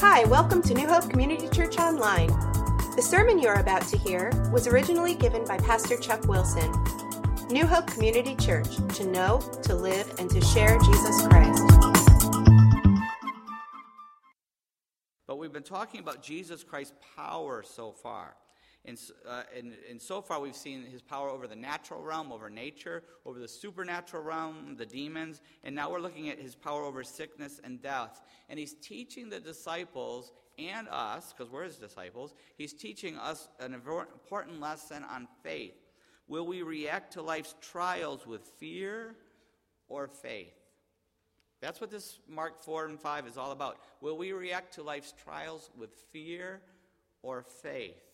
Hi, welcome to New Hope Community Church Online. The sermon you're about to hear was originally given by Pastor Chuck Wilson. New Hope Community Church, to know, to live, and to share Jesus Christ. But we've been talking about Jesus Christ's power so far. And, uh, and, and, so far, we've seen his power over the natural realm, over nature, over the supernatural realm, the demons, and now we're looking at his power over sickness and death. And he's teaching the disciples and us, because we're his disciples, he's teaching us an important lesson on faith. Will we react to life's trials with fear or faith? That's what this Mark 4 and 5 is all about. Will we react to life's trials with fear or faith?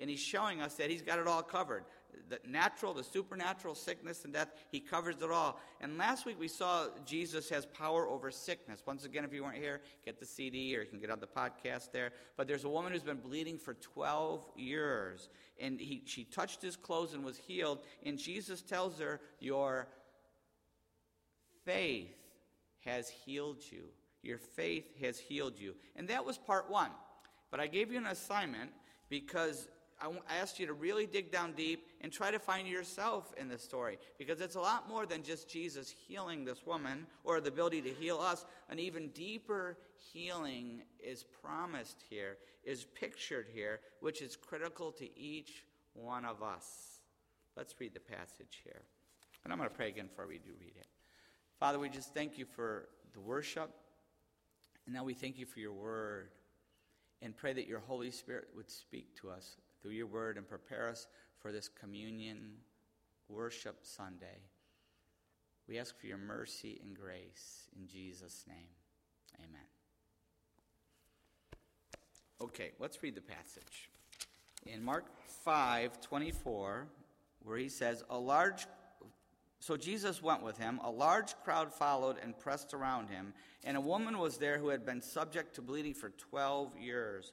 And he's showing us that he's got it all covered. The natural, the supernatural, sickness and death, he covers it all. And last week we saw Jesus has power over sickness. Once again, if you weren't here, get the CD or you can get on the podcast there. But there's a woman who's been bleeding for 12 years. And he, she touched his clothes and was healed. And Jesus tells her, Your faith has healed you. Your faith has healed you. And that was part one. But I gave you an assignment because I asked you to really dig down deep and try to find yourself in this story because it's a lot more than just Jesus healing this woman or the ability to heal us. An even deeper healing is promised here, is pictured here, which is critical to each one of us. Let's read the passage here. And I'm going to pray again before we do read it. Father, we just thank you for the worship, and now we thank you for your word and pray that your Holy Spirit would speak to us through your word and prepare us for this communion worship Sunday. We ask for your mercy and grace in Jesus' name. Amen. Okay, let's read the passage. In Mark 5 24, where he says, A large so Jesus went with him. A large crowd followed and pressed around him, and a woman was there who had been subject to bleeding for 12 years.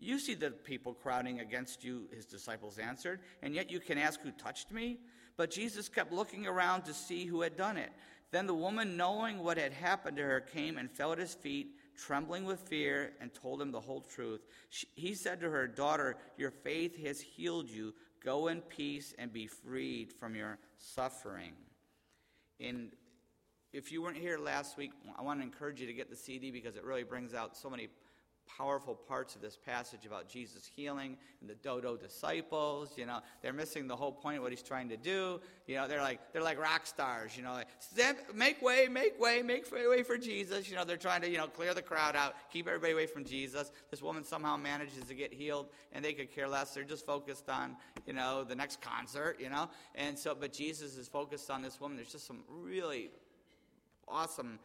You see the people crowding against you, his disciples answered, and yet you can ask, Who touched me? But Jesus kept looking around to see who had done it. Then the woman, knowing what had happened to her, came and fell at his feet, trembling with fear, and told him the whole truth. She, he said to her, Daughter, your faith has healed you. Go in peace and be freed from your suffering. And if you weren't here last week, I want to encourage you to get the CD because it really brings out so many powerful parts of this passage about Jesus healing and the dodo disciples. You know, they're missing the whole point of what he's trying to do. You know, they're like they're like rock stars. You know, like make way, make way, make way for Jesus. You know, they're trying to you know clear the crowd out, keep everybody away from Jesus. This woman somehow manages to get healed, and they could care less. They're just focused on you know the next concert. You know, and so but Jesus is focused on this woman. There's just some really awesome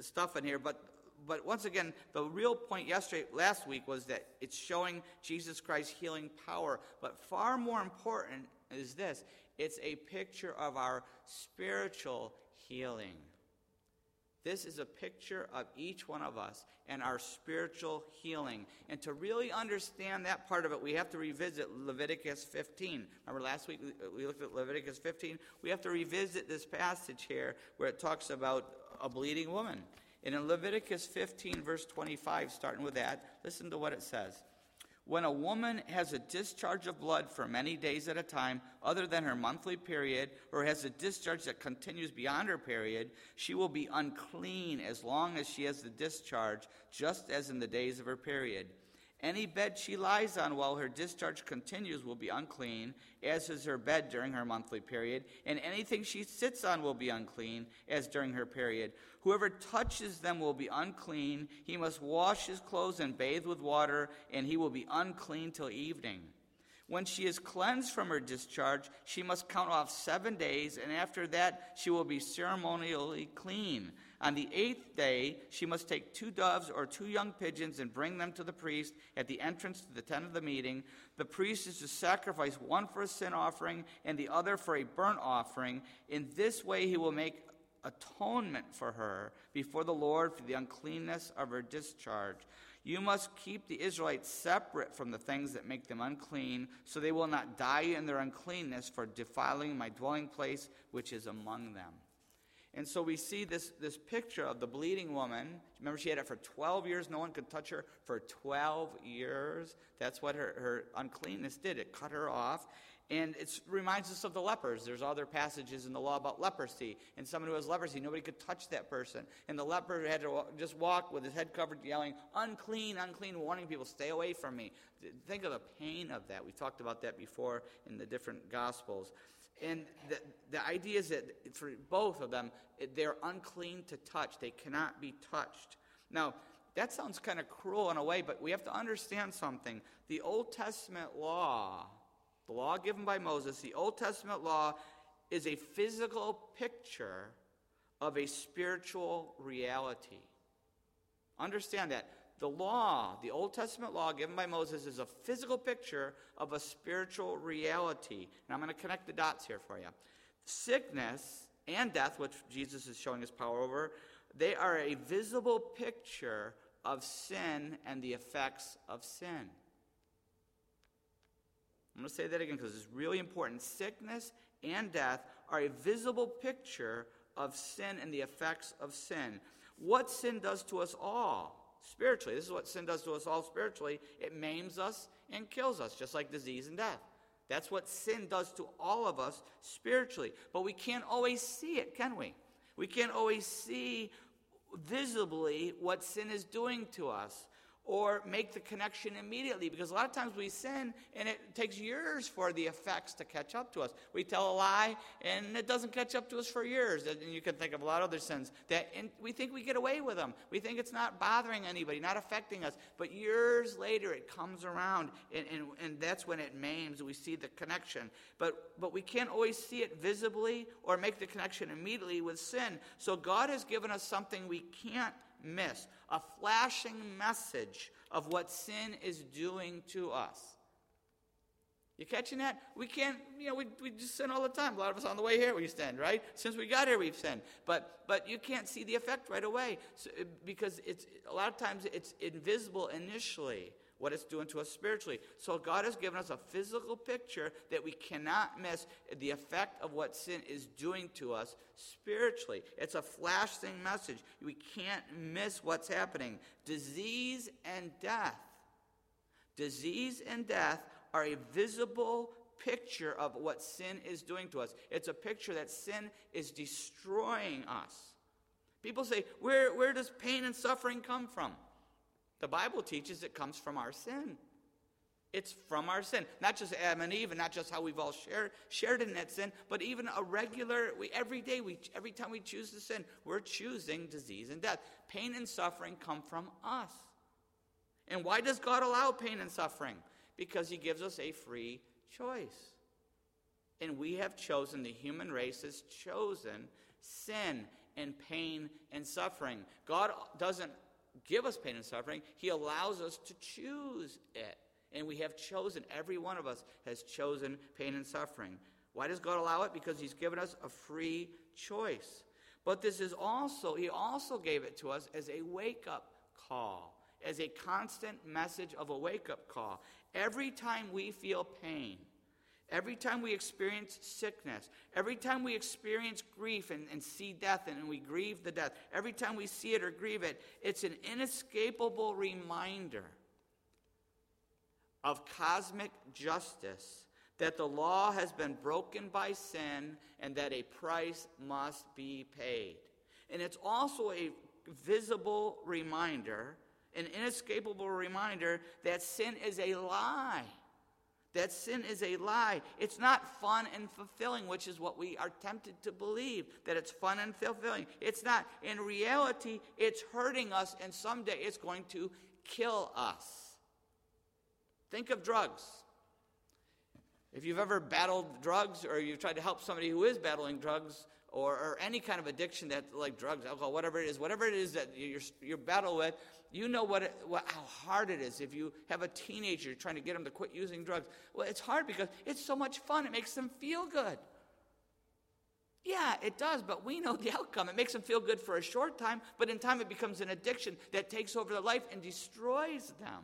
stuff in here, but but once again, the real point yesterday, last week, was that it's showing Jesus Christ's healing power. But far more important is this it's a picture of our spiritual healing. This is a picture of each one of us and our spiritual healing. And to really understand that part of it, we have to revisit Leviticus 15. Remember last week we looked at Leviticus 15? We have to revisit this passage here where it talks about a bleeding woman. And in Leviticus 15, verse 25, starting with that, listen to what it says. When a woman has a discharge of blood for many days at a time, other than her monthly period, or has a discharge that continues beyond her period, she will be unclean as long as she has the discharge, just as in the days of her period. Any bed she lies on while her discharge continues will be unclean, as is her bed during her monthly period, and anything she sits on will be unclean, as during her period. Whoever touches them will be unclean. He must wash his clothes and bathe with water, and he will be unclean till evening. When she is cleansed from her discharge, she must count off seven days, and after that she will be ceremonially clean. On the eighth day, she must take two doves or two young pigeons and bring them to the priest at the entrance to the tent of the meeting. The priest is to sacrifice one for a sin offering and the other for a burnt offering. In this way, he will make atonement for her before the Lord for the uncleanness of her discharge. You must keep the Israelites separate from the things that make them unclean, so they will not die in their uncleanness for defiling my dwelling place, which is among them. And so we see this, this picture of the bleeding woman. Remember, she had it for 12 years. No one could touch her for 12 years. That's what her, her uncleanness did. It cut her off. And it reminds us of the lepers. There's other passages in the law about leprosy. And someone who has leprosy, nobody could touch that person. And the leper had to just walk with his head covered, yelling, unclean, unclean, warning people, stay away from me. Think of the pain of that. We talked about that before in the different Gospels. And the, the idea is that for both of them, they're unclean to touch. They cannot be touched. Now, that sounds kind of cruel in a way, but we have to understand something. The Old Testament law, the law given by Moses, the Old Testament law is a physical picture of a spiritual reality. Understand that. The law, the Old Testament law given by Moses, is a physical picture of a spiritual reality. And I'm going to connect the dots here for you. Sickness and death, which Jesus is showing his power over, they are a visible picture of sin and the effects of sin. I'm going to say that again because it's really important. Sickness and death are a visible picture of sin and the effects of sin. What sin does to us all spiritually. This is what sin does to us all spiritually it maims us and kills us, just like disease and death. That's what sin does to all of us spiritually. But we can't always see it, can we? We can't always see visibly what sin is doing to us or make the connection immediately because a lot of times we sin and it takes years for the effects to catch up to us. We tell a lie and it doesn't catch up to us for years. And you can think of a lot of other sins that we think we get away with them. We think it's not bothering anybody, not affecting us. But years later it comes around and, and, and that's when it maims. We see the connection. But, but we can't always see it visibly or make the connection immediately with sin. So God has given us something we can't miss a flashing message of what sin is doing to us. You catching that? We can't, you know, we, we just sin all the time. A lot of us on the way here we sin, right? Since we got here we've sinned. But but you can't see the effect right away so, because it's a lot of times it's invisible initially what it's doing to us spiritually. So God has given us a physical picture that we cannot miss the effect of what sin is doing to us spiritually. It's a flashing message. We can't miss what's happening. Disease and death. Disease and death are a visible picture of what sin is doing to us. It's a picture that sin is destroying us. People say, where, where does pain and suffering come from? The Bible teaches it comes from our sin. It's from our sin. Not just Adam and Eve, and not just how we've all shared, shared in that sin, but even a regular, we, every day, we, every time we choose to sin, we're choosing disease and death. Pain and suffering come from us. And why does God allow pain and suffering? Because He gives us a free choice. And we have chosen, the human race has chosen sin and pain and suffering. God doesn't give us pain and suffering, He allows us to choose it. And we have chosen, every one of us has chosen pain and suffering. Why does God allow it? Because He's given us a free choice. But this is also, He also gave it to us as a wake up call, as a constant message of a wake up call. Every time we feel pain, Every time we experience sickness, every time we experience grief and, and, see death and we grieve the death, every time we see it or grieve it, it's an inescapable reminder of cosmic justice that the law has been broken by sin and that a price must be paid. And it's also a visible reminder, an inescapable reminder that sin is a lie that sin is a lie. It's not fun and fulfilling, which is what we are tempted to believe, that it's fun and fulfilling. It's not. In reality, it's hurting us, and someday it's going to kill us. Think of drugs. If you've ever battled drugs or you've tried to help somebody who is battling drugs, or, or any kind of addiction that, like drugs, alcohol, whatever it is, whatever it is that you're, you're battle with, you know what, what, how hard it is if you have a teenager trying to get them to quit using drugs. Well, it's hard because it's so much fun. It makes them feel good. Yeah, it does, but we know the outcome. It makes them feel good for a short time, but in time it becomes an addiction that takes over their life and destroys them.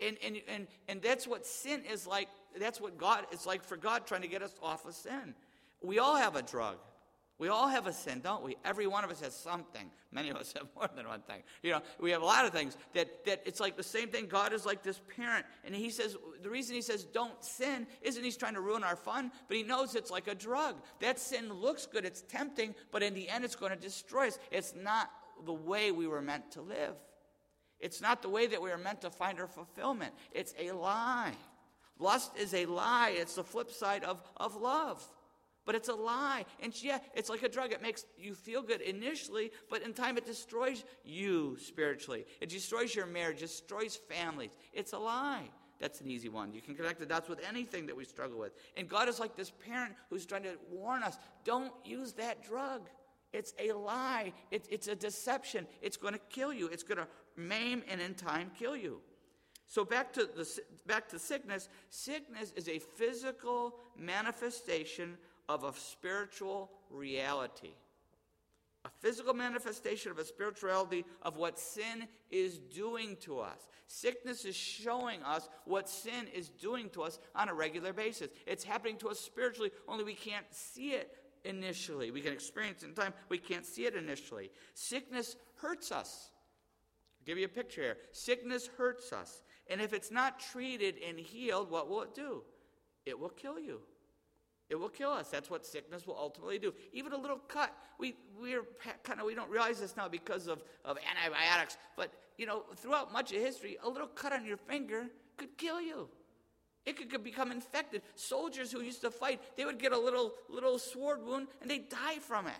And, and, and, and that's what sin is like. That's what God is like for God trying to get us off of sin. We all have a drug. We all have a sin, don't we? Every one of us has something. Many of us have more than one thing. You know, we have a lot of things that, that it's like the same thing. God is like this parent. And he says, the reason he says don't sin isn't he's trying to ruin our fun, but he knows it's like a drug. That sin looks good, it's tempting, but in the end it's going to destroy us. It's not the way we were meant to live. It's not the way that we are meant to find our fulfillment. It's a lie. Lust is a lie. It's the flip side of, of love. But it's a lie. And yeah, it's like a drug. It makes you feel good initially, but in time it destroys you spiritually. It destroys your marriage, destroys families. It's a lie. That's an easy one. You can connect the dots with anything that we struggle with. And God is like this parent who's trying to warn us don't use that drug. It's a lie. It, it's a deception. It's going to kill you. It's going to maim and in time kill you. So back to the back to sickness. Sickness is a physical manifestation of a spiritual reality. A physical manifestation of a spirituality of what sin is doing to us. Sickness is showing us what sin is doing to us on a regular basis. It's happening to us spiritually, only we can't see it initially. We can experience it in time, we can't see it initially. Sickness hurts us. I'll give you a picture here. Sickness hurts us. And if it's not treated and healed, what will it do? It will kill you. It will kill us. That's what sickness will ultimately do. Even a little cut. We we're kind of we don't realize this now because of, of antibiotics, but you know, throughout much of history, a little cut on your finger could kill you. It could, could become infected. Soldiers who used to fight, they would get a little little sword wound and they die from it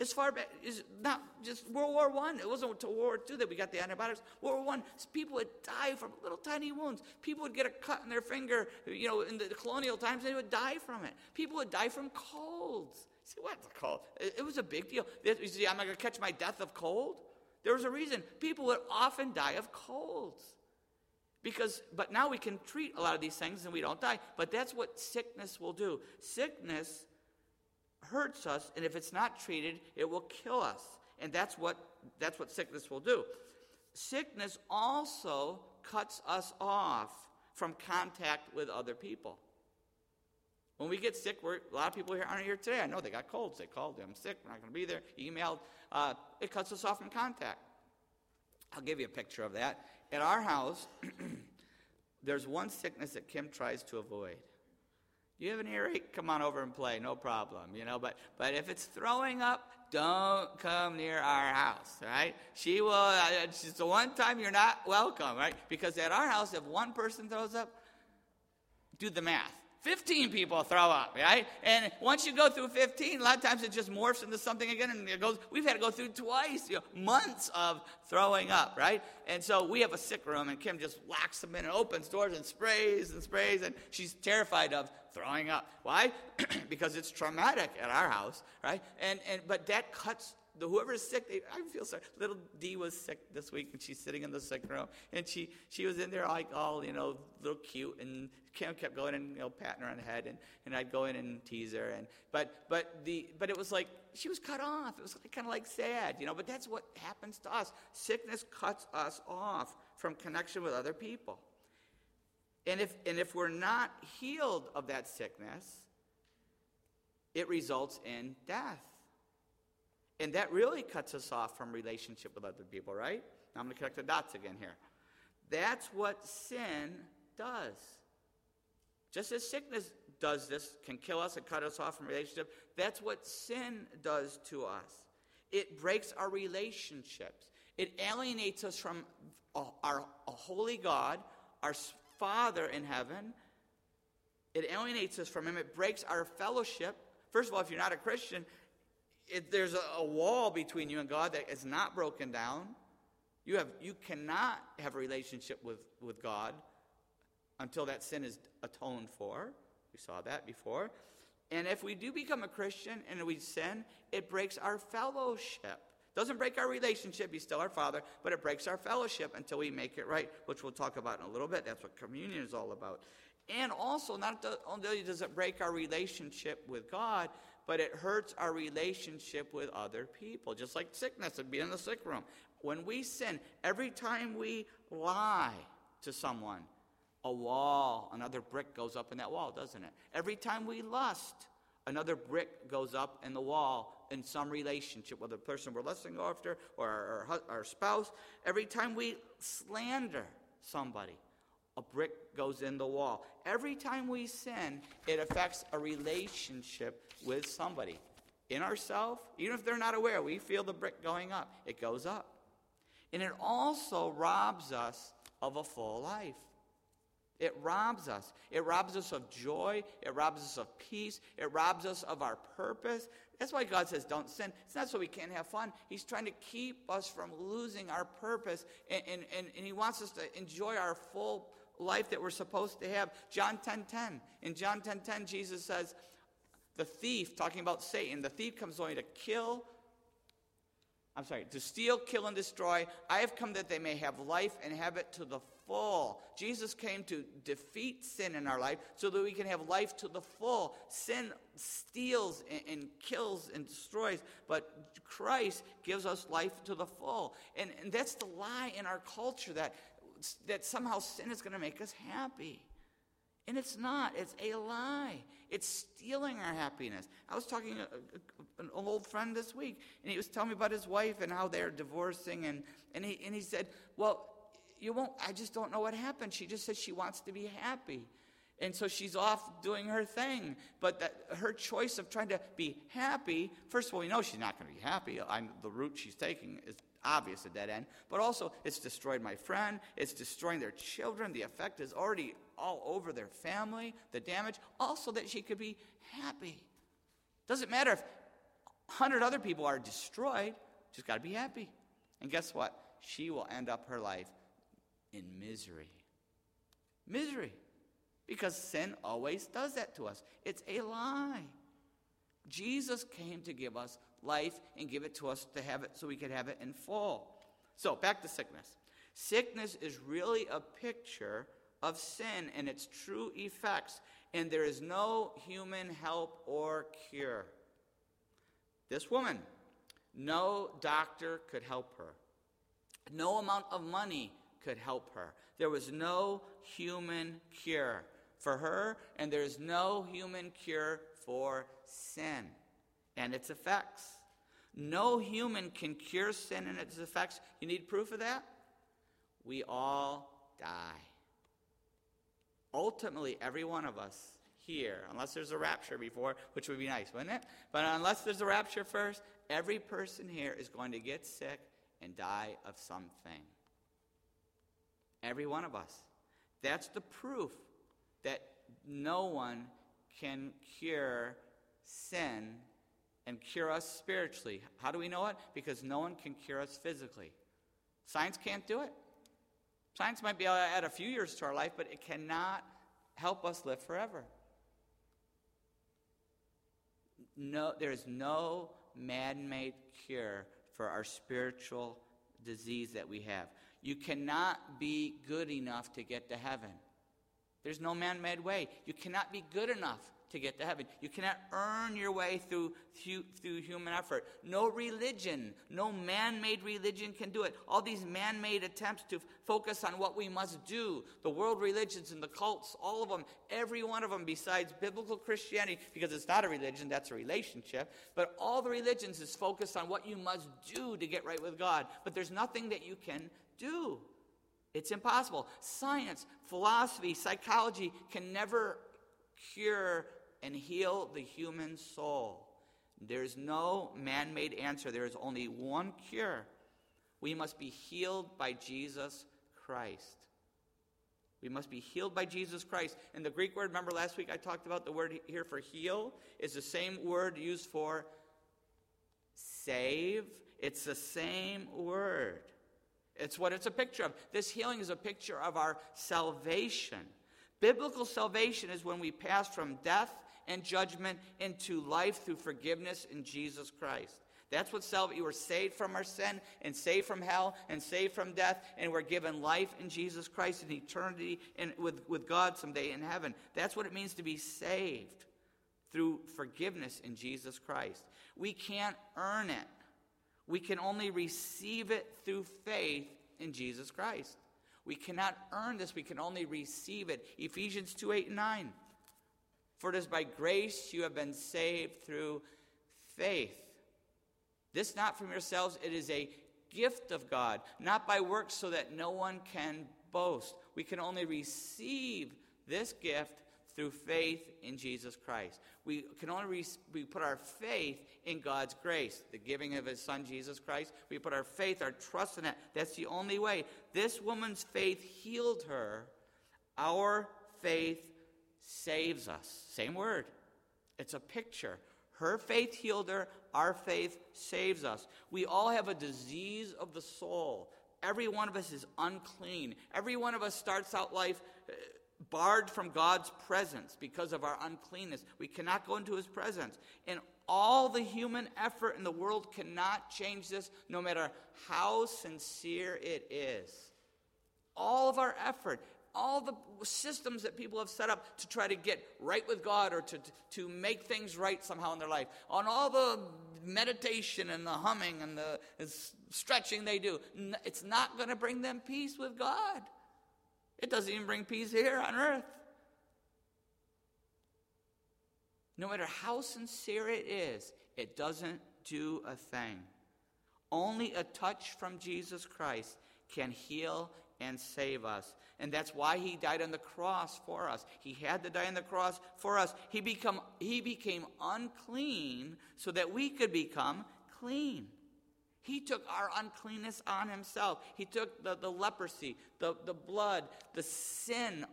as far back as not just World War One. It wasn't until World War Two that we got the antibiotics. World War One, people would die from little tiny wounds. People would get a cut in their finger. You know, in the colonial times, they would die from it. People would die from colds. See, what's a cold? It, it was a big deal. You see, I'm not going to catch my death of cold. There was a reason. People would often die of colds. Because, but now we can treat a lot of these things and we don't die. But that's what sickness will do. Sickness hurts us, and if it's not treated, it will kill us. And that's what, that's what sickness will do. Sickness also cuts us off from contact with other people. When we get sick, we're, a lot of people here aren't here today. I know they got colds. They called, I'm sick, we're not going to be there, emailed. Uh, it cuts us off from contact. I'll give you a picture of that. At our house, there's one sickness that Kim tries to avoid you have an earache? Come on over and play, no problem, you know. But but if it's throwing up, don't come near our house, right? She will. Uh, it's the one time you're not welcome, right? Because at our house, if one person throws up, do the math. 15 people throw up, right? And once you go through 15, a lot of times it just morphs into something again, and it goes. We've had to go through twice, you know, months of throwing up, right? And so we have a sick room, and Kim just locks them in and opens doors and sprays and sprays, and she's terrified of throwing up. Why? because it's traumatic at our house, right? And and but that cuts the whoever is sick, they, I feel sorry. Little D was sick this week, and she's sitting in the sick room, and she she was in there like all you know, little cute, and Kim kept going and you know patting her on the head, and, and I'd go in and tease her, and but but the but it was like she was cut off. It was kind of like sad, you know. But that's what happens to us. Sickness cuts us off from connection with other people, and if and if we're not healed of that sickness, it results in death. And that really cuts us off from relationship with other people, right? Now I'm going to connect the dots again here. That's what sin does. Just as sickness does this, can kill us and cut us off from relationship, that's what sin does to us. It breaks our relationships. It alienates us from our holy God, our Father in heaven. It alienates us from Him. It breaks our fellowship. First of all, if you're not a Christian, it, there's a, a wall between you and God that is not broken down. You, have, you cannot have a relationship with, with God until that sin is atoned for. We saw that before. And if we do become a Christian and we sin, it breaks our fellowship. Doesn't break our relationship, he's still our father, but it breaks our fellowship until we make it right, which we'll talk about in a little bit. That's what communion is all about. And also, not only does it break our relationship with God, but it hurts our relationship with other people, just like sickness and being in the sick room. When we sin, every time we lie to someone, a wall, another brick goes up in that wall, doesn't it? Every time we lust, another brick goes up in the wall in some relationship, whether the person we're lusting after or our, our, our spouse. Every time we slander somebody, a brick goes in the wall. Every time we sin, it affects a relationship with somebody. In ourselves, even if they're not aware, we feel the brick going up. It goes up. And it also robs us of a full life. It robs us. It robs us of joy. It robs us of peace. It robs us of our purpose. That's why God says, don't sin. It's not so we can't have fun. He's trying to keep us from losing our purpose, and, and, and, and He wants us to enjoy our full life that we're supposed to have. John 10 10. In John 10 10, Jesus says, the thief, talking about Satan, the thief comes only to kill, I'm sorry, to steal, kill, and destroy. I have come that they may have life and have it to the full. Jesus came to defeat sin in our life so that we can have life to the full. Sin steals and, and kills and destroys, but Christ gives us life to the full. And, and that's the lie in our culture that, that somehow sin is going to make us happy. And it's not. It's a lie. It's stealing our happiness. I was talking to an old friend this week, and he was telling me about his wife and how they're divorcing. And, and, he, and he said, Well, you won't, I just don't know what happened. She just said she wants to be happy. And so she's off doing her thing. But that, her choice of trying to be happy, first of all, we know she's not going to be happy. I'm, the route she's taking is obvious, a dead end. But also, it's destroyed my friend. It's destroying their children. The effect is already all over their family, the damage. Also, that she could be happy. Doesn't matter if 100 other people are destroyed, just got to be happy. And guess what? She will end up her life in misery. Misery. Because sin always does that to us. It's a lie. Jesus came to give us life and give it to us to have it so we could have it in full. So, back to sickness. Sickness is really a picture of sin and its true effects, and there is no human help or cure. This woman, no doctor could help her. No amount of money could help her. There was no human cure for her, and there's no human cure for sin and its effects. No human can cure sin and its effects. You need proof of that? We all die. Ultimately, every one of us here, unless there's a rapture before, which would be nice, wouldn't it? But unless there's a rapture first, every person here is going to get sick and die of something. Every one of us. That's the proof that no one can cure sin and cure us spiritually. How do we know it? Because no one can cure us physically. Science can't do it. Science might be able to add a few years to our life, but it cannot help us live forever. No, there is no man made cure for our spiritual disease that we have. You cannot be good enough to get to heaven. There's no man made way. You cannot be good enough to get to heaven. You cannot earn your way through, through, through human effort. No religion, no man made religion can do it. All these man made attempts to focus on what we must do, the world religions and the cults, all of them, every one of them, besides biblical Christianity, because it's not a religion, that's a relationship, but all the religions is focused on what you must do to get right with God. But there's nothing that you can do. It's impossible. Science, philosophy, psychology can never cure and heal the human soul. There's no man made answer, there is only one cure. We must be healed by Jesus Christ. We must be healed by Jesus Christ. And the Greek word, remember last week I talked about the word here for heal, is the same word used for save. It's the same word. It's what it's a picture of. This healing is a picture of our salvation. Biblical salvation is when we pass from death and judgment into life through forgiveness in Jesus Christ. That's what salvation. You were saved from our sin and saved from hell and saved from death, and we're given life in Jesus Christ and eternity in, with, with God someday in heaven. That's what it means to be saved through forgiveness in Jesus Christ. We can't earn it. We can only receive it through faith in Jesus Christ. We cannot earn this, we can only receive it. Ephesians 2 8 and 9. For it is by grace you have been saved through faith. This not from yourselves, it is a gift of God, not by works, so that no one can boast. We can only receive this gift through faith in Jesus Christ. We can only re- we put our faith in God's grace, the giving of His Son Jesus Christ. We put our faith, our trust in that. That's the only way. This woman's faith healed her. Our faith saves us. Same word. It's a picture. Her faith healed her. Our faith saves us. We all have a disease of the soul. Every one of us is unclean. Every one of us starts out life uh, barred from God's presence because of our uncleanness. We cannot go into his presence. And all the human effort in the world cannot change this, no matter how sincere it is. All of our effort, all the systems that people have set up to try to get right with God or to, to make things right somehow in their life, on all the meditation and the humming and the stretching they do, it's not going to bring them peace with God. It doesn't even bring peace here on earth. No matter how sincere it is, it doesn't do a thing. Only a touch from Jesus Christ can heal and save us. And that's why he died on the cross for us. He had to die on the cross for us. He, become, he became unclean so that we could become clean. He took our uncleanness on himself. He took the, the leprosy, the, the blood, the sin,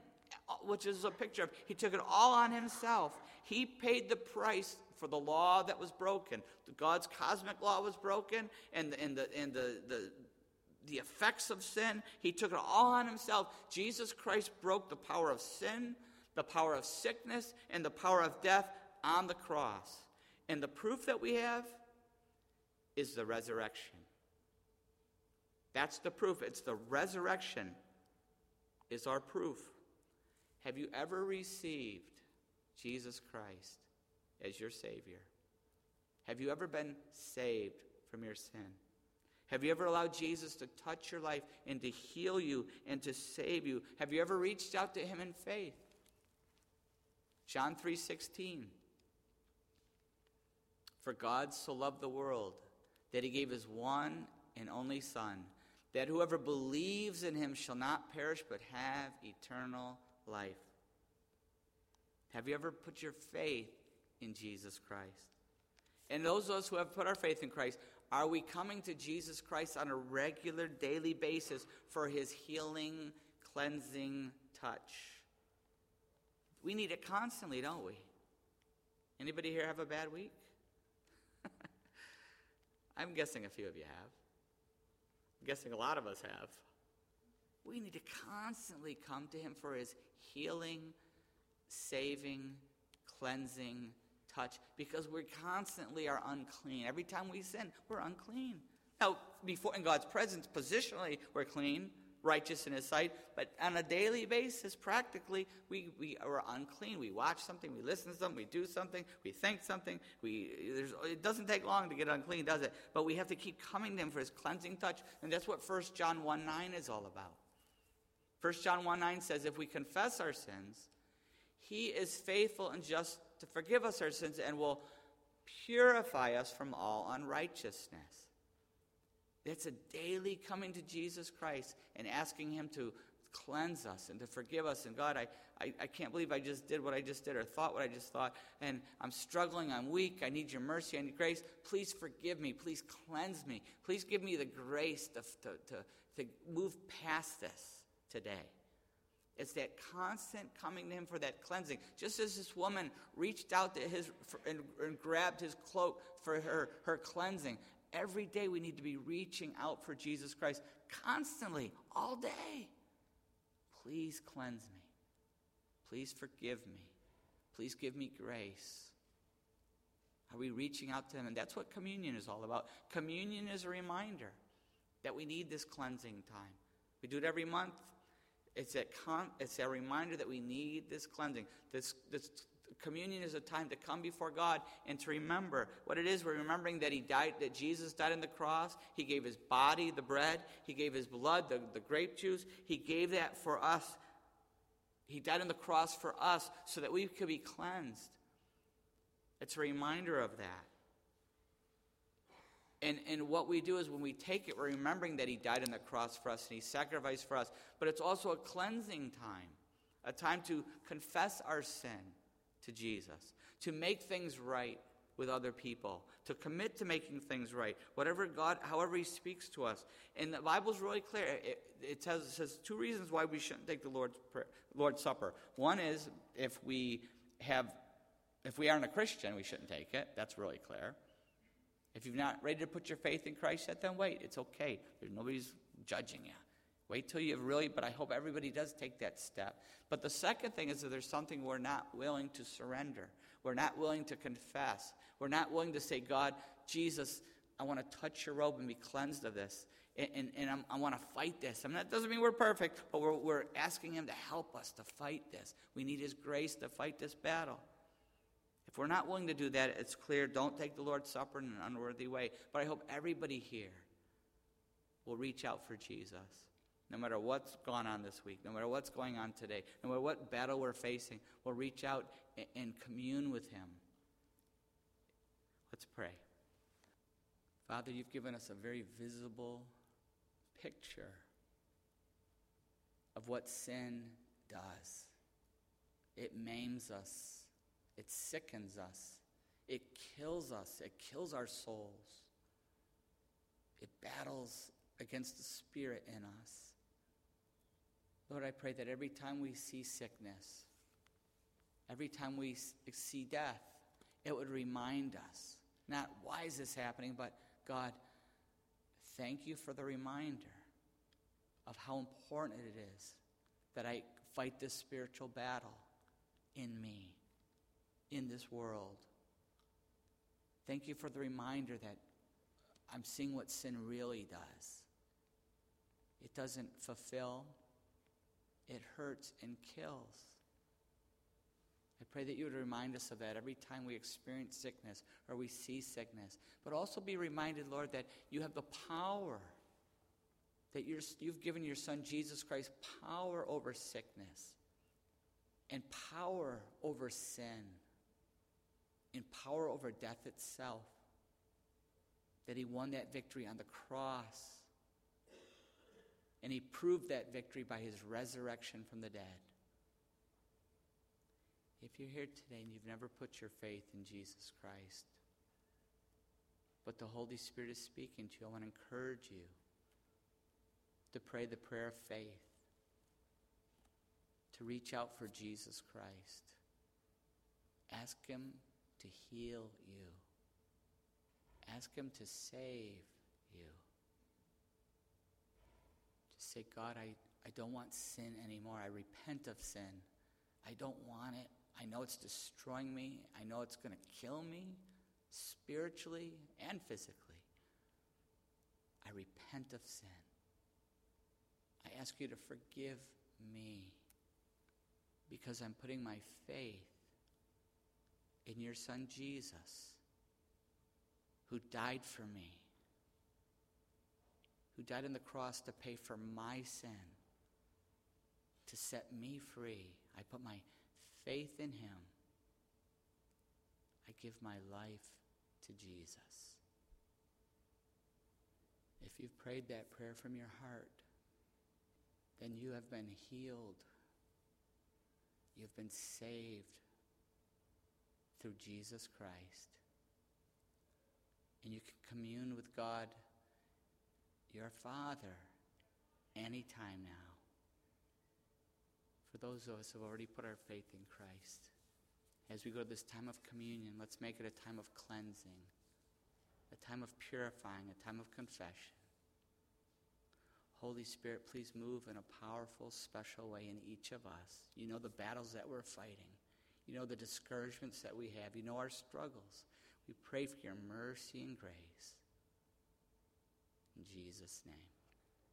which is a picture of, he took it all on himself. He paid the price for the law that was broken. God's cosmic law was broken, and, and, the, and the, the, the effects of sin. He took it all on himself. Jesus Christ broke the power of sin, the power of sickness, and the power of death on the cross. And the proof that we have is the resurrection. That's the proof. It's the resurrection is our proof. Have you ever received Jesus Christ as your Savior? Have you ever been saved from your sin? Have you ever allowed Jesus to touch your life and to heal you and to save you? Have you ever reached out to him in faith? John 3:16 For God so loved the world that he gave his one and only son that whoever believes in him shall not perish but have eternal life. Have you ever put your faith in Jesus Christ? And those of us who have put our faith in Christ, are we coming to Jesus Christ on a regular daily basis for his healing, cleansing touch? We need it constantly, don't we? Anybody here have a bad week? I'm guessing a few of you have. I'm guessing a lot of us have. We need to constantly come to him for his healing, saving, cleansing, touch because we constantly are unclean. Every time we sin, we're unclean. Now, before in God's presence, positionally, we're clean, righteous in His sight, but on a daily basis, practically, we, we are unclean. We watch something, we listen to something, we do something, we think something. We, it doesn't take long to get unclean, does it? But we have to keep coming to Him for His cleansing touch, and that's what 1 John 1 9 is all about. 1 John 1 9 says, If we confess our sins, He is faithful and just to forgive us our sins and will purify us from all unrighteousness. It's a daily coming to Jesus Christ and asking Him to cleanse us and to forgive us. And God, I, I, I, can't believe I just did what I just did or thought what I just thought. And I'm struggling. I'm weak. I need your mercy. I need grace. Please forgive me. Please cleanse me. Please give me the grace to, to, to, to move past this today. It's that constant coming to him for that cleansing. Just as this woman reached out to his for, and, and grabbed his cloak for her, her cleansing, every day we need to be reaching out for Jesus Christ constantly, all day. Please cleanse me. Please forgive me. Please give me grace. Are we reaching out to Him? And that's what communion is all about. Communion is a reminder that we need this cleansing time. We do it every month. It's a, con- it's a reminder that we need this cleansing. This, this communion is a time to come before God and to remember what it is. We're remembering that He died, that Jesus died on the cross. He gave His body, the bread. He gave His blood, the, the grape juice. He gave that for us. He died on the cross for us so that we could be cleansed. It's a reminder of that. And, and what we do is when we take it, we're remembering that He died on the cross for us and He sacrificed for us. But it's also a cleansing time, a time to confess our sin to Jesus, to make things right with other people, to commit to making things right, whatever God, however He speaks to us. And the Bible's really clear. It, it, it says two reasons why we shouldn't take the Lord's, prayer, Lord's Supper. One is if we have, if we aren't a Christian, we shouldn't take it. That's really clear. If you're not ready to put your faith in Christ yet, then wait. It's okay. Nobody's judging you. Wait till you really, but I hope everybody does take that step. But the second thing is that there's something we're not willing to surrender. We're not willing to confess. We're not willing to say, God, Jesus, I want to touch your robe and be cleansed of this. And, and, and i want to fight this. I mean, that doesn't mean we're perfect, but we're, we're asking Him to help us to fight this. We need His grace to fight this battle. If we're not willing to do that, it's clear don't take the Lord's Supper in an unworthy way. But I hope everybody here will reach out for Jesus. No matter what's gone on this week, no matter what's going on today, no matter what battle we're facing, we'll reach out and commune with Him. Let's pray. Father, you've given us a very visible picture of what sin does. It maims us, it sickens us. It kills us. It kills our souls. It battles against the spirit in us. Lord, I pray that every time we see sickness, every time we see death, it would remind us not why is this happening, but God, thank you for the reminder of how important it is that I fight this spiritual battle in me in this world. Thank you for the reminder that I'm seeing what sin really does. It doesn't fulfill, it hurts and kills. I pray that you would remind us of that every time we experience sickness or we see sickness. But also be reminded, Lord, that you have the power, that you have given your Son, Jesus Christ, power over sickness and power over sin and power over death itself. That he won that victory on the cross. And he proved that victory by his resurrection from the dead. If you're here today and you've never put your faith in Jesus Christ, but the Holy Spirit is speaking to you, I want to encourage you to pray the prayer of faith, to reach out for Jesus Christ. Ask Him to heal you. Ask Him to save you. Say, God, I, I don't want sin anymore. I repent of sin. I don't want it. I know it's destroying me. I know it's going to kill me spiritually and physically. I repent of sin. I ask you to forgive me because I'm putting my faith in your Son Jesus, who died for me, who died on the cross to pay for my sin, to set me free. I put my faith in him. I give my life to Jesus. If you've prayed that prayer from your heart, then you have been healed. You've been saved through Jesus Christ. And you can commune with God, your Father, anytime now. For those of us who have already put our faith in Christ, as we go to this time of communion, let's make it a time of cleansing, a time of purifying, a time of confession. Holy Spirit, please move in a powerful, special way in each of us. You know the battles that we're fighting. You know the discouragements that we have. You know our struggles. We pray for your mercy and grace. Jesus' name.